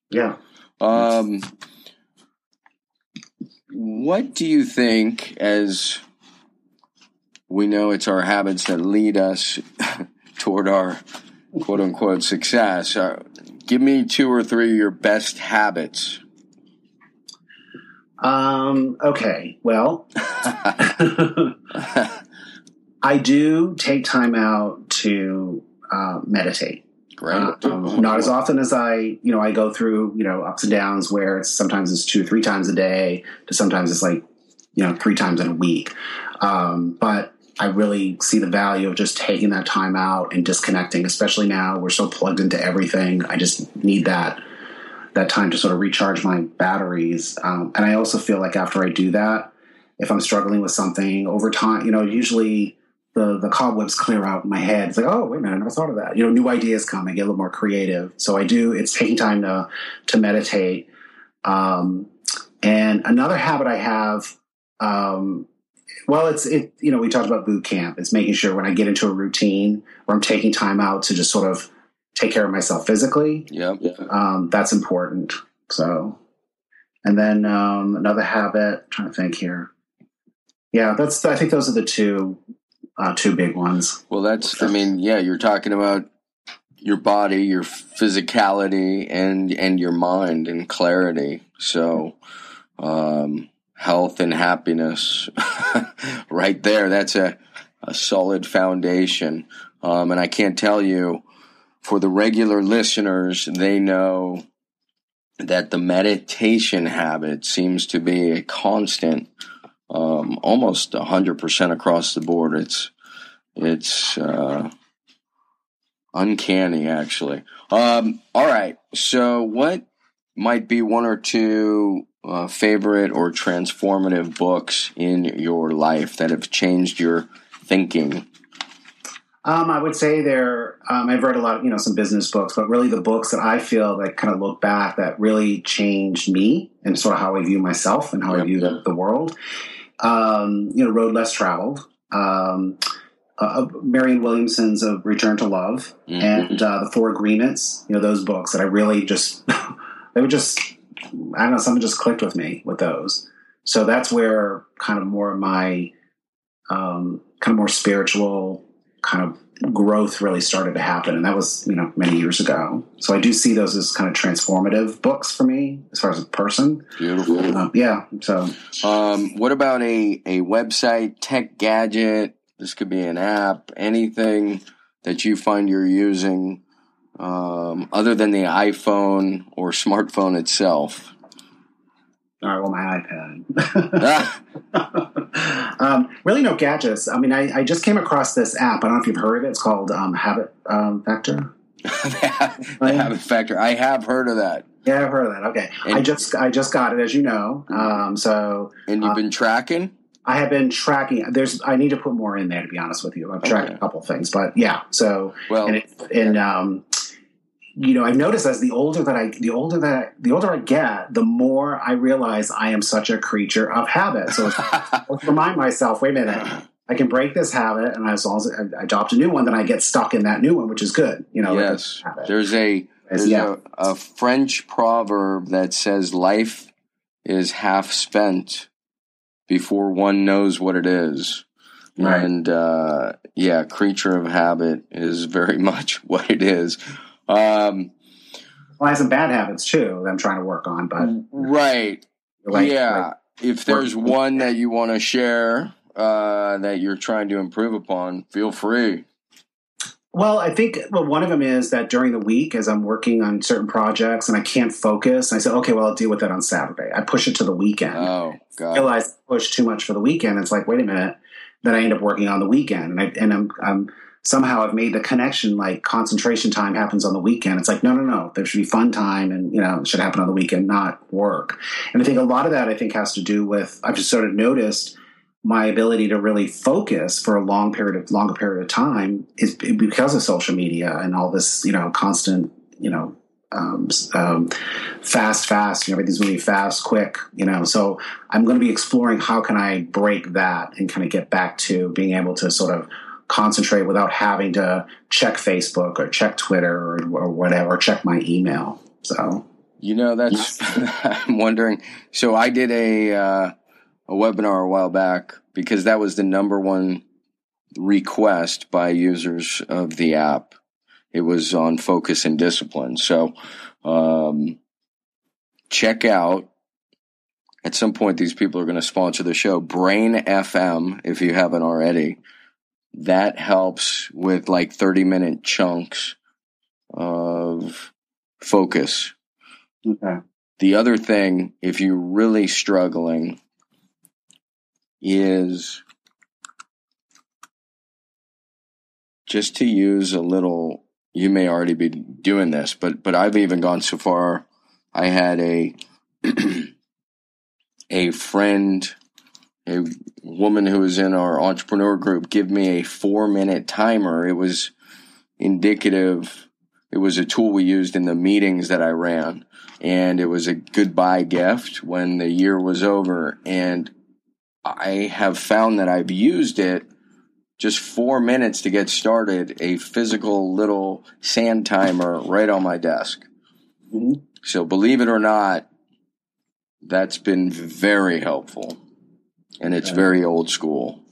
Yeah. Um, what do you think, as we know it's our habits that lead us toward our quote unquote success? Uh, give me two or three of your best habits. Um, okay, well, I do take time out to uh, meditate. Great. Um, not as often as I, you know, I go through, you know, ups and downs where it's sometimes it's two, three times a day to sometimes it's like, you know, three times in a week. Um, but I really see the value of just taking that time out and disconnecting, especially now we're so plugged into everything. I just need that that time to sort of recharge my batteries. Um, and I also feel like after I do that, if I'm struggling with something over time, you know, usually the the cobwebs clear out in my head. It's like, oh wait a minute, I never thought of that. You know, new ideas come. I get a little more creative. So I do. It's taking time to to meditate. Um, and another habit I have, um, well, it's it. You know, we talked about boot camp. It's making sure when I get into a routine where I'm taking time out to just sort of take care of myself physically. Yeah, Um, that's important. So, and then um, another habit. I'm trying to think here. Yeah, that's. I think those are the two uh, two big ones. Well, that's, I mean, yeah, you're talking about your body, your physicality, and and your mind and clarity. So, um, health and happiness, right there. That's a a solid foundation. Um, and I can't tell you, for the regular listeners, they know that the meditation habit seems to be a constant um, almost 100% across the board. It's it's uh, uncanny, actually. Um, all right. So, what might be one or two uh, favorite or transformative books in your life that have changed your thinking? Um, I would say there. Um, I've read a lot, of, you know, some business books, but really the books that I feel that kind of look back that really changed me and sort of how I view myself and how yep. I view the, the world um, you know, Road Less Traveled, um, uh, Marianne Williamson's A Return to Love, mm-hmm. and uh, The Four Agreements. You know, those books that I really just they would just I don't know something just clicked with me with those. So that's where kind of more of my um, kind of more spiritual kind of growth really started to happen, and that was you know many years ago. So I do see those as kind of transformative books for me as far as a person. Beautiful, uh, yeah. So, um, what about a a website, tech gadget? This could be an app, anything that you find you're using um, other than the iPhone or smartphone itself. All right, well, my iPad. Um, really, no gadgets. I mean, I, I, just came across this app. I don't know if you've heard of it. It's called um, Habit um, Factor. the Habit Factor. I have heard of that. Yeah, I've heard of that. Okay, and I just I just got it, as you know. Um, so and you've uh, been tracking. I have been tracking. There's I need to put more in there to be honest with you. I've tracked okay. a couple things, but yeah. So well, and, it, and um, you know, I've noticed as the older that I, the older that I, the older I get, the more I realize I am such a creature of habit. So I remind myself, wait a minute, I can break this habit, and as long as I adopt a new one, then I get stuck in that new one, which is good. You know, yes. There's a there's yeah. a, a French proverb that says life is half spent before one knows what it is. Right. And uh, yeah, creature of habit is very much what it is. Um, well, I have some bad habits too that I'm trying to work on, but right, like, yeah. Like, if there's one that you want to share uh, that you're trying to improve upon, feel free. Well, I think well, one of them is that during the week, as I'm working on certain projects and I can't focus, I say, okay, well, I'll deal with that on Saturday. I push it to the weekend. Oh, God. I realize I push too much for the weekend. It's like, wait a minute. Then I end up working on the weekend, and I and I'm, I'm somehow I've made the connection like concentration time happens on the weekend. It's like, no, no, no, there should be fun time and, you know, it should happen on the weekend, not work. And I think a lot of that I think has to do with, I've just sort of noticed my ability to really focus for a long period of longer period of time is because of social media and all this, you know, constant, you know, um, um, fast, fast. You know, everything's moving fast, quick. You know, so I'm going to be exploring how can I break that and kind of get back to being able to sort of concentrate without having to check Facebook or check Twitter or, or whatever, or check my email. So, you know, that's, I'm wondering. So I did a, uh, a webinar a while back because that was the number one request by users of the app. It was on focus and discipline. So, um, check out at some point these people are going to sponsor the show brain fm if you haven't already that helps with like 30 minute chunks of focus. Okay. The other thing, if you're really struggling, is just to use a little you may already be doing this but but I've even gone so far I had a a friend a woman who was in our entrepreneur group give me a four minute timer. It was indicative. It was a tool we used in the meetings that I ran and it was a goodbye gift when the year was over. And I have found that I've used it just four minutes to get started, a physical little sand timer right on my desk. Mm-hmm. So believe it or not, that's been very helpful and it's very old school.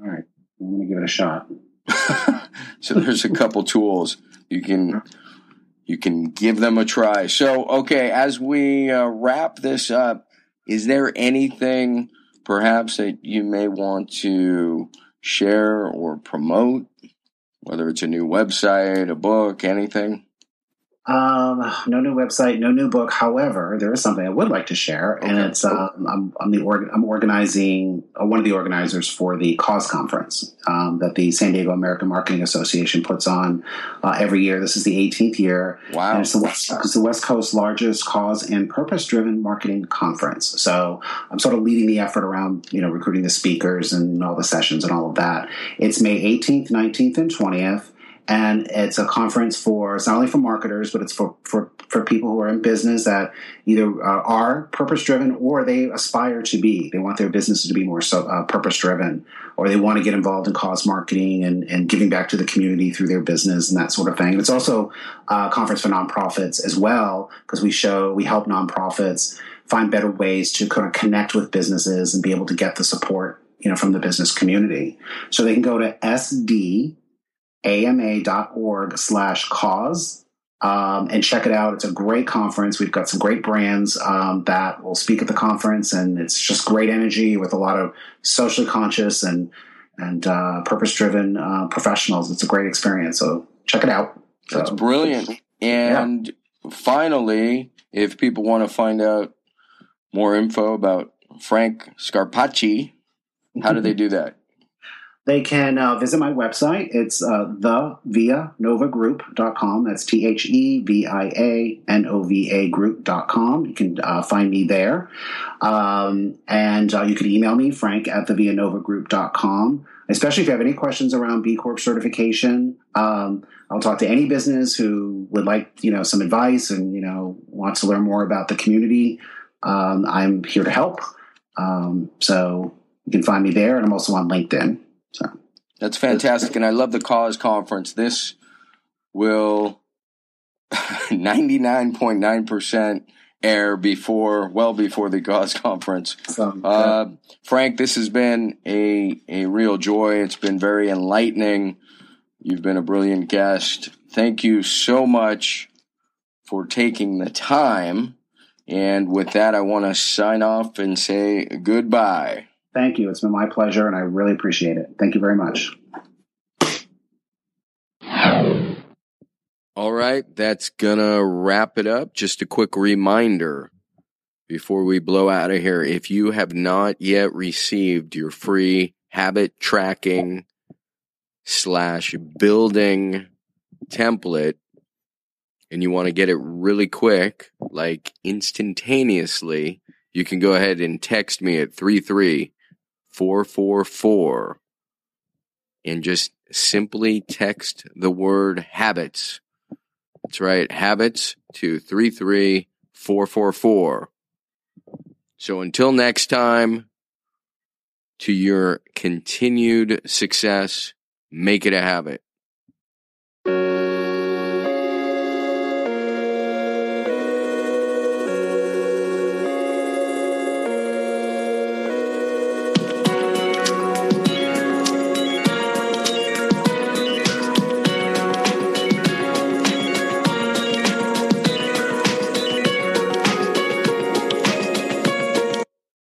All right, I'm going to give it a shot. so there's a couple tools you can you can give them a try. So okay, as we uh, wrap this up, is there anything perhaps that you may want to share or promote, whether it's a new website, a book, anything? Um, no new website, no new book. However, there is something I would like to share, okay. and it's uh, I'm I'm the org- I'm organizing uh, one of the organizers for the Cause Conference um, that the San Diego American Marketing Association puts on uh, every year. This is the 18th year. Wow! And it's the West it's the West Coast's largest cause and purpose driven marketing conference. So I'm sort of leading the effort around you know recruiting the speakers and all the sessions and all of that. It's May 18th, 19th, and 20th and it's a conference for it's not only for marketers but it's for for for people who are in business that either uh, are purpose driven or they aspire to be. They want their businesses to be more so uh, purpose driven or they want to get involved in cause marketing and, and giving back to the community through their business and that sort of thing. It's also a conference for nonprofits as well because we show we help nonprofits find better ways to kind of connect with businesses and be able to get the support you know from the business community. So they can go to sd ama.org slash cause um, and check it out. It's a great conference. We've got some great brands um, that will speak at the conference, and it's just great energy with a lot of socially conscious and and uh, purpose driven uh, professionals. It's a great experience. So check it out. So, That's brilliant. And yeah. finally, if people want to find out more info about Frank Scarpacci, How do they do that? They can uh, visit my website. It's uh, the via. That's T H E V I A N O V A group.com. You can uh, find me there. Um, and uh, you can email me, frank at the via novagroup.com. Especially if you have any questions around B Corp certification. Um, I'll talk to any business who would like, you know, some advice and, you know, wants to learn more about the community. Um, I'm here to help. Um, so you can find me there. And I'm also on LinkedIn. So that's fantastic, and I love the cause conference. This will ninety nine point nine percent air before, well before the cause conference. Uh, Frank, this has been a a real joy. It's been very enlightening. You've been a brilliant guest. Thank you so much for taking the time. And with that, I want to sign off and say goodbye. Thank you. It's been my pleasure, and I really appreciate it. Thank you very much. All right, that's gonna wrap it up. Just a quick reminder before we blow out of here. If you have not yet received your free habit tracking slash building template and you want to get it really quick, like instantaneously, you can go ahead and text me at 33 444 and just simply text the word habits. That's right, habits to 33444. So until next time, to your continued success, make it a habit.